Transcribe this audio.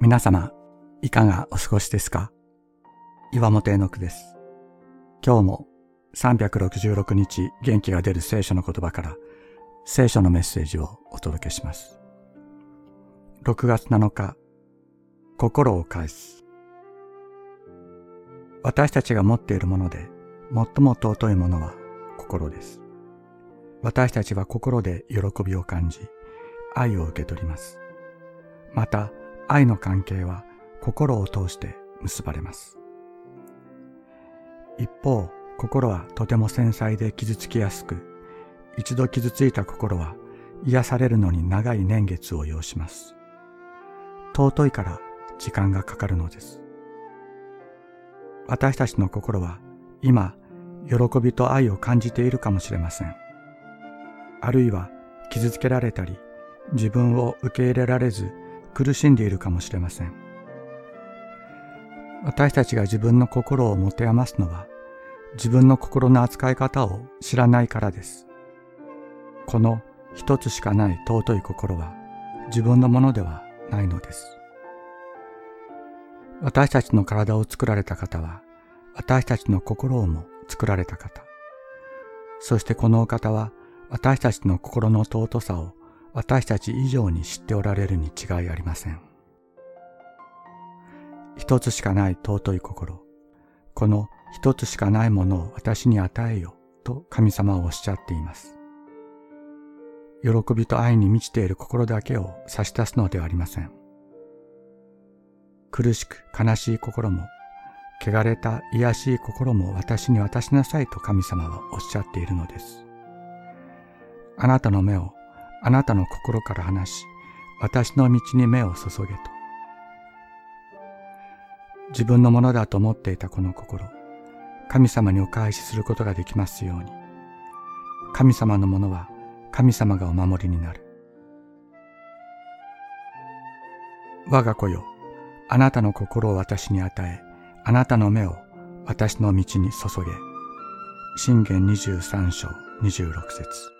皆様、いかがお過ごしですか？岩本絵の句です。今日も366日元気が出る聖書の言葉から聖書のメッセージをお届けします。6月7日、心を返す。私たちが持っているもので最も尊いものは心です。私たちは心で喜びを感じ、愛を受け取ります。また、愛の関係は心を通して結ばれます。一方、心はとても繊細で傷つきやすく、一度傷ついた心は癒されるのに長い年月を要します。尊いから時間がかかるのです。私たちの心は今、喜びと愛を感じているかもしれません。あるいは傷つけられたり、自分を受け入れられず苦しんでいるかもしれません。私たちが自分の心を持て余すのは、自分の心の扱い方を知らないからです。この一つしかない尊い心は自分のものではないのです。私たちの体を作られた方は、私たちの心をも作られた方。そしてこのお方は、私たちの心の尊さを私たち以上に知っておられるに違いありません。一つしかない尊い心、この一つしかないものを私に与えよと神様はおっしゃっています。喜びと愛に満ちている心だけを差し出すのではありません。苦しく悲しい心も、汚れた癒しい心も私に渡しなさいと神様はおっしゃっているのです。あなたの目をあなたの心から離し、私の道に目を注げと。自分のものだと思っていたこの心、神様にお返しすることができますように。神様のものは神様がお守りになる。我が子よ、あなたの心を私に与え、あなたの目を私の道に注げ。信玄23章26節